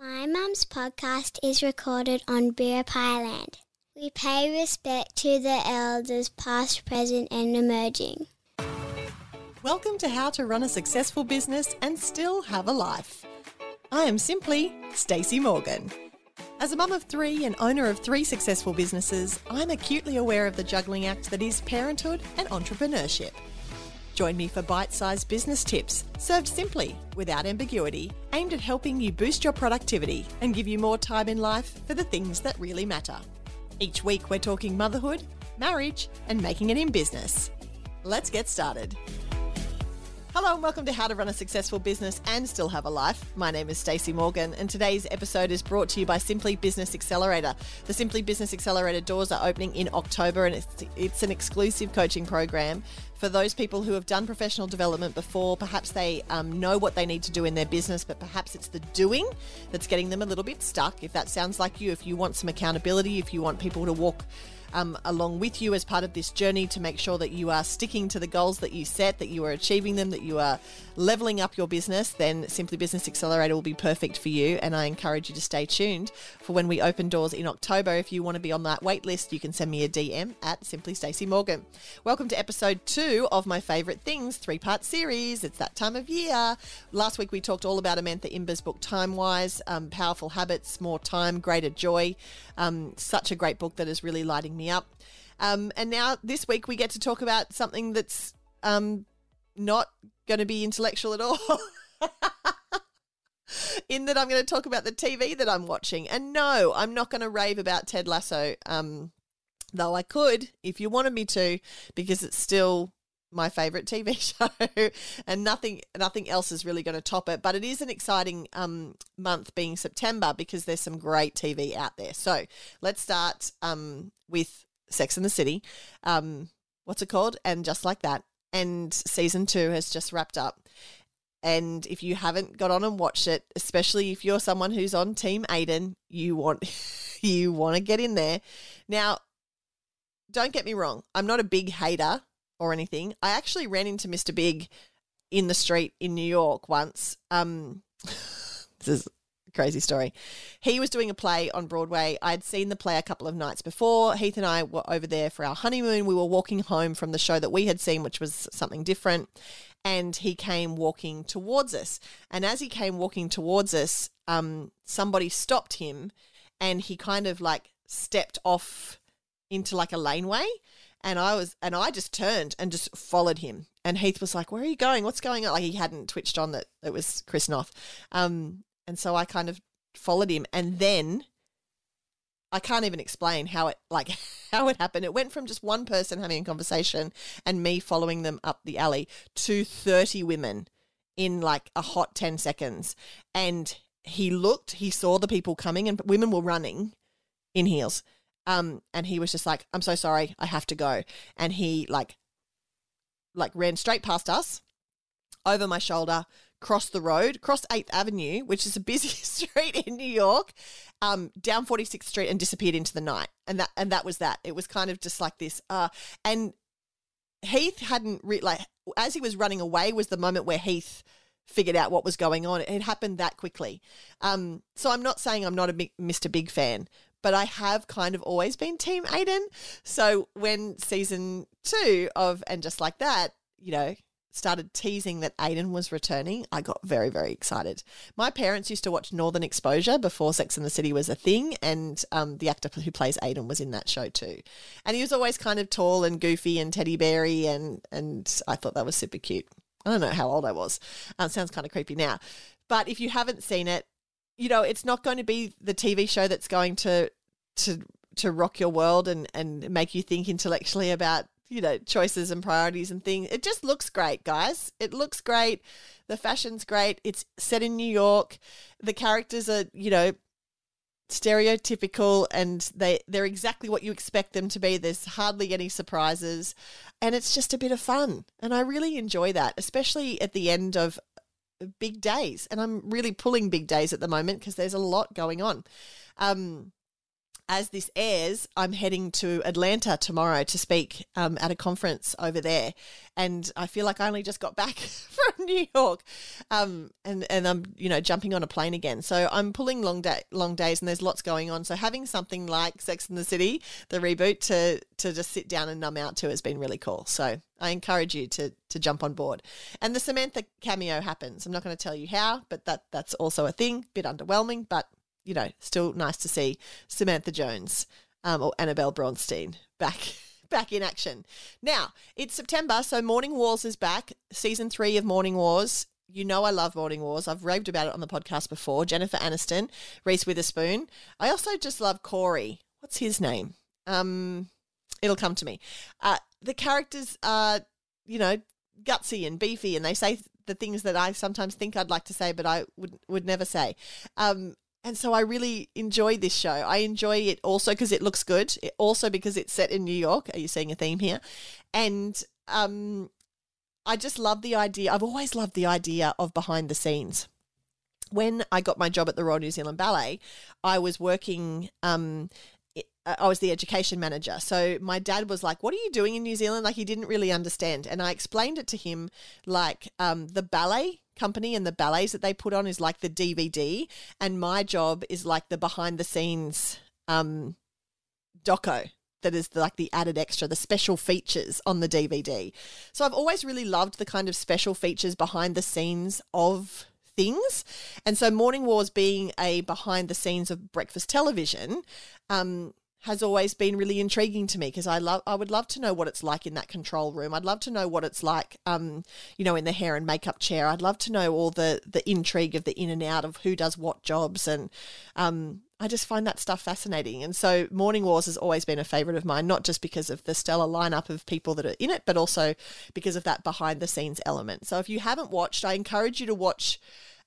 My mum's podcast is recorded on Biripi land. We pay respect to the elders, past, present, and emerging. Welcome to How to Run a Successful Business and Still Have a Life. I am simply Stacey Morgan. As a mum of three and owner of three successful businesses, I'm acutely aware of the juggling act that is parenthood and entrepreneurship. Join me for bite sized business tips, served simply, without ambiguity, aimed at helping you boost your productivity and give you more time in life for the things that really matter. Each week, we're talking motherhood, marriage, and making it in business. Let's get started. Hello and welcome to How to Run a Successful Business and Still Have a Life. My name is Stacey Morgan and today's episode is brought to you by Simply Business Accelerator. The Simply Business Accelerator doors are opening in October and it's, it's an exclusive coaching program for those people who have done professional development before. Perhaps they um, know what they need to do in their business, but perhaps it's the doing that's getting them a little bit stuck. If that sounds like you, if you want some accountability, if you want people to walk um, along with you as part of this journey to make sure that you are sticking to the goals that you set, that you are achieving them, that you are leveling up your business, then Simply Business Accelerator will be perfect for you. And I encourage you to stay tuned for when we open doors in October. If you want to be on that wait list, you can send me a DM at Simply Stacey Morgan. Welcome to episode two of my favorite things three part series. It's that time of year. Last week we talked all about Amantha Imber's book Time Wise, um, Powerful Habits, More Time, Greater Joy. Um, such a great book that is really lighting me up. Um, and now this week we get to talk about something that's um, not going to be intellectual at all. In that I'm going to talk about the TV that I'm watching. And no, I'm not going to rave about Ted Lasso, um, though I could if you wanted me to, because it's still my favorite TV show, and nothing nothing else is really going to top it. But it is an exciting um, month, being September, because there's some great TV out there. So let's start um, with Sex and the City. Um, what's it called? And just like that, and season two has just wrapped up. And if you haven't got on and watched it, especially if you're someone who's on Team Aiden, you want you want to get in there. Now, don't get me wrong, I'm not a big hater or anything. I actually ran into Mr. Big in the street in New York once. Um, this is a crazy story. He was doing a play on Broadway. I'd seen the play a couple of nights before. Heath and I were over there for our honeymoon. We were walking home from the show that we had seen, which was something different. And he came walking towards us. And as he came walking towards us, um, somebody stopped him and he kind of like stepped off into like a laneway and I was and I just turned and just followed him. And Heath was like, "Where are you going? What's going on?" Like he hadn't twitched on that it was Chris Noth. Um, and so I kind of followed him, and then I can't even explain how it like how it happened. It went from just one person having a conversation and me following them up the alley to 30 women in like a hot 10 seconds. And he looked, he saw the people coming and women were running in heels. Um, and he was just like, I'm so sorry, I have to go. And he like like ran straight past us, over my shoulder, crossed the road, crossed 8th Avenue, which is a busy street in New York, um, down 46th Street and disappeared into the night. And that and that was that. It was kind of just like this. Uh, and Heath hadn't re- like as he was running away was the moment where Heath figured out what was going on. It happened that quickly. Um, so I'm not saying I'm not a big, Mr. Big fan, but I have kind of always been Team Aiden. So when season two of And Just Like That, you know, started teasing that Aiden was returning, I got very, very excited. My parents used to watch Northern Exposure before Sex and the City was a thing, and um, the actor who plays Aiden was in that show too. And he was always kind of tall and goofy and teddy beary, and and I thought that was super cute. I don't know how old I was. Uh, sounds kind of creepy now. But if you haven't seen it, you know, it's not going to be the TV show that's going to to to rock your world and and make you think intellectually about you know choices and priorities and things. It just looks great, guys. It looks great. The fashion's great. It's set in New York. The characters are you know stereotypical and they they're exactly what you expect them to be there's hardly any surprises and it's just a bit of fun and i really enjoy that especially at the end of big days and i'm really pulling big days at the moment because there's a lot going on um as this airs, I'm heading to Atlanta tomorrow to speak um, at a conference over there, and I feel like I only just got back from New York, um, and and I'm you know jumping on a plane again. So I'm pulling long day long days, and there's lots going on. So having something like Sex and the City, the reboot, to to just sit down and numb out to has been really cool. So I encourage you to to jump on board. And the Samantha cameo happens. I'm not going to tell you how, but that that's also a thing. Bit underwhelming, but you know, still nice to see Samantha Jones um, or Annabelle Bronstein back back in action. Now, it's September, so Morning Wars is back. Season three of Morning Wars. You know I love Morning Wars. I've raved about it on the podcast before. Jennifer Aniston, Reese Witherspoon. I also just love Cory. What's his name? Um, it'll come to me. Uh, the characters are, you know, gutsy and beefy, and they say the things that I sometimes think I'd like to say, but I would would never say. Um, and so I really enjoy this show. I enjoy it also because it looks good, it, also because it's set in New York. Are you seeing a theme here? And um, I just love the idea. I've always loved the idea of behind the scenes. When I got my job at the Royal New Zealand Ballet, I was working um, I was the education manager. So my dad was like, "What are you doing in New Zealand?" Like he didn't really understand, and I explained it to him like um, the ballet company and the ballets that they put on is like the DVD, and my job is like the behind the scenes um, doco that is the, like the added extra, the special features on the DVD. So I've always really loved the kind of special features behind the scenes of things. And so Morning Wars being a behind the scenes of breakfast television, um, has always been really intriguing to me because I love I would love to know what it's like in that control room. I'd love to know what it's like um you know in the hair and makeup chair. I'd love to know all the the intrigue of the in and out of who does what jobs and um I just find that stuff fascinating. And so Morning Wars has always been a favorite of mine, not just because of the stellar lineup of people that are in it, but also because of that behind the scenes element. So if you haven't watched, I encourage you to watch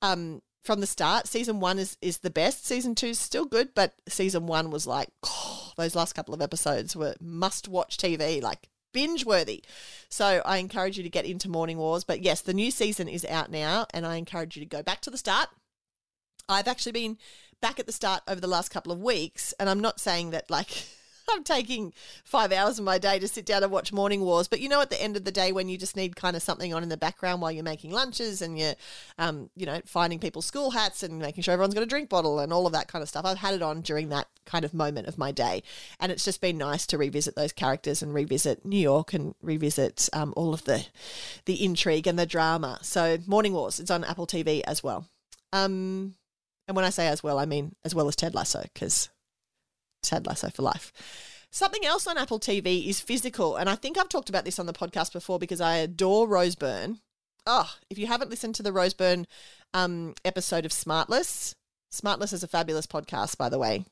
um from the start. Season one is is the best. Season two is still good, but season one was like oh, those last couple of episodes were must watch TV, like binge worthy. So I encourage you to get into Morning Wars. But yes, the new season is out now, and I encourage you to go back to the start. I've actually been back at the start over the last couple of weeks, and I'm not saying that like I'm taking five hours of my day to sit down and watch Morning Wars. But you know, at the end of the day, when you just need kind of something on in the background while you're making lunches and you're, um, you know, finding people's school hats and making sure everyone's got a drink bottle and all of that kind of stuff, I've had it on during that kind of moment of my day. And it's just been nice to revisit those characters and revisit New York and revisit um, all of the the intrigue and the drama. So Morning Wars, it's on Apple TV as well. Um, and when I say as well, I mean as well as Ted Lasso because Ted Lasso for life. Something else on Apple TV is physical. And I think I've talked about this on the podcast before because I adore Rose Byrne. Oh, if you haven't listened to the Rose Byrne um, episode of Smartless, Smartless is a fabulous podcast, by the way.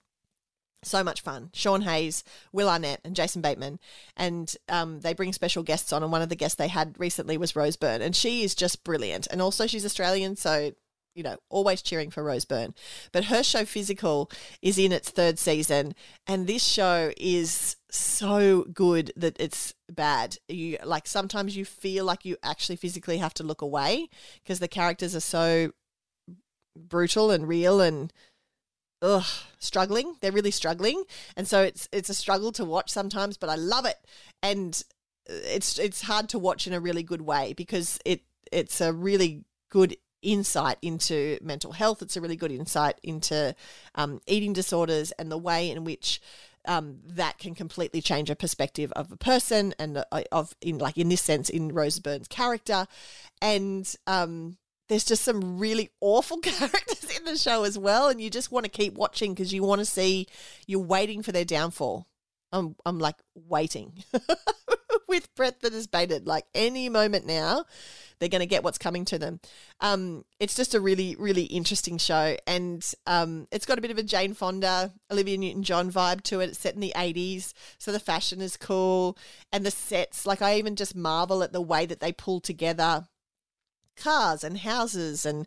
So much fun. Sean Hayes, Will Arnett, and Jason Bateman. And um, they bring special guests on. And one of the guests they had recently was Rose Byrne. And she is just brilliant. And also, she's Australian. So you know, always cheering for Rose Byrne. But her show Physical is in its third season, and this show is so good that it's bad. You like sometimes you feel like you actually physically have to look away because the characters are so brutal and real and ugh, struggling. They're really struggling, and so it's it's a struggle to watch sometimes. But I love it, and uh, it's it's hard to watch in a really good way because it it's a really good insight into mental health. It's a really good insight into um, eating disorders and the way in which um, that can completely change a perspective of a person and uh, of in like in this sense in Rose Byrne's character, and um, there's just some really awful characters in the show as well, and you just want to keep watching because you want to see you're waiting for their downfall. I'm I'm like waiting with breath that is bated, like any moment now they're going to get what's coming to them. Um, it's just a really, really interesting show. And um, it's got a bit of a Jane Fonda, Olivia Newton John vibe to it. It's set in the 80s. So the fashion is cool. And the sets, like, I even just marvel at the way that they pull together cars and houses and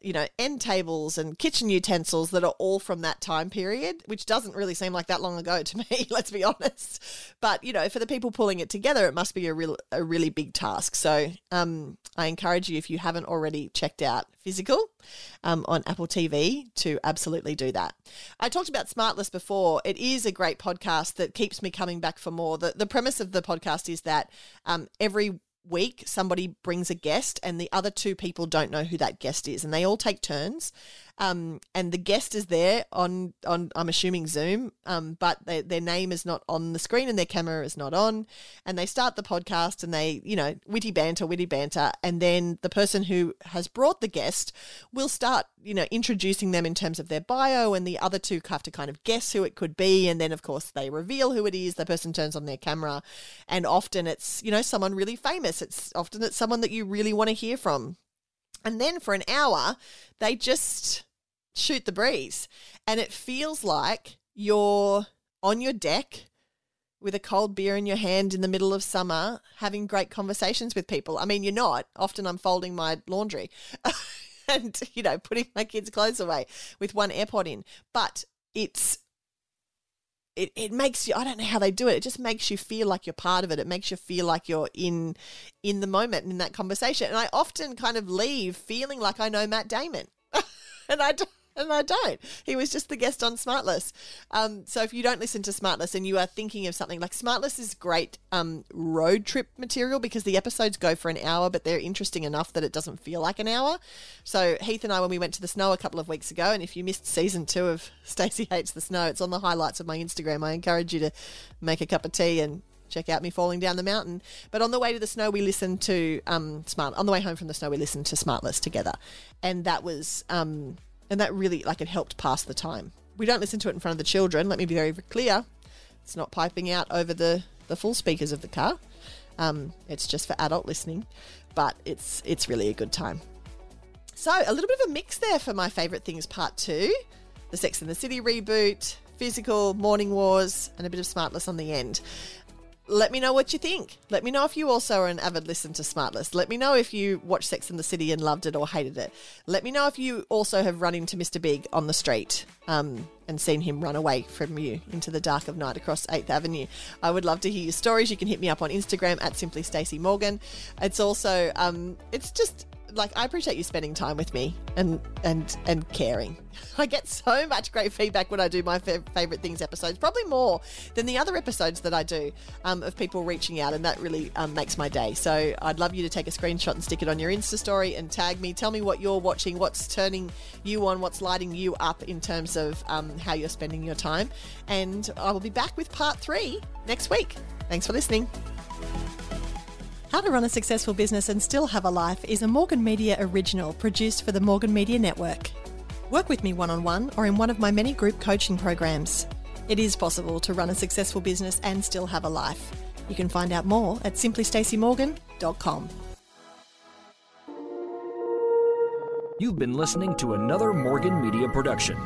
you know, end tables and kitchen utensils that are all from that time period, which doesn't really seem like that long ago to me, let's be honest. But, you know, for the people pulling it together, it must be a real a really big task. So um, I encourage you, if you haven't already checked out Physical um, on Apple TV, to absolutely do that. I talked about Smartless before. It is a great podcast that keeps me coming back for more. The, the premise of the podcast is that um, every week somebody brings a guest and the other two people don't know who that guest is and they all take turns um, and the guest is there on on I'm assuming Zoom, um, but they, their name is not on the screen and their camera is not on, and they start the podcast and they you know witty banter, witty banter, and then the person who has brought the guest will start you know introducing them in terms of their bio, and the other two have to kind of guess who it could be, and then of course they reveal who it is. The person turns on their camera, and often it's you know someone really famous. It's often it's someone that you really want to hear from. And then for an hour, they just shoot the breeze. And it feels like you're on your deck with a cold beer in your hand in the middle of summer having great conversations with people. I mean, you're not. Often I'm folding my laundry and, you know, putting my kids' clothes away with one AirPod in. But it's it, it makes you I don't know how they do it. It just makes you feel like you're part of it. It makes you feel like you're in in the moment in that conversation. And I often kind of leave feeling like I know Matt Damon. and I don't and I don't. He was just the guest on Smartless. Um, so if you don't listen to Smartless and you are thinking of something like Smartless is great um, road trip material because the episodes go for an hour, but they're interesting enough that it doesn't feel like an hour. So Heath and I, when we went to the snow a couple of weeks ago, and if you missed season two of Stacey Hates the Snow, it's on the highlights of my Instagram. I encourage you to make a cup of tea and check out me falling down the mountain. But on the way to the snow, we listened to um, Smart. On the way home from the snow, we listened to Smartless together, and that was um, and that really like it helped pass the time. We don't listen to it in front of the children. Let me be very clear. It's not piping out over the the full speakers of the car. Um, it's just for adult listening, but it's it's really a good time. So a little bit of a mix there for my favorite things part two, the Sex and the City reboot, physical, morning wars, and a bit of smartless on the end let me know what you think. Let me know if you also are an avid listener to Smartless. Let me know if you watched Sex in the City and loved it or hated it. Let me know if you also have run into Mr. Big on the street um, and seen him run away from you into the dark of night across 8th Avenue. I would love to hear your stories. You can hit me up on Instagram at Simply Stacey Morgan. It's also, um, it's just like I appreciate you spending time with me and and and caring. I get so much great feedback when I do my favorite things episodes, probably more than the other episodes that I do um, of people reaching out, and that really um, makes my day. So I'd love you to take a screenshot and stick it on your Insta story and tag me. Tell me what you're watching, what's turning you on, what's lighting you up in terms of um, how you're spending your time, and I will be back with part three next week. Thanks for listening. How to Run a Successful Business and Still Have a Life is a Morgan Media original produced for the Morgan Media Network. Work with me one on one or in one of my many group coaching programs. It is possible to run a successful business and still have a life. You can find out more at simplystacymorgan.com. You've been listening to another Morgan Media production.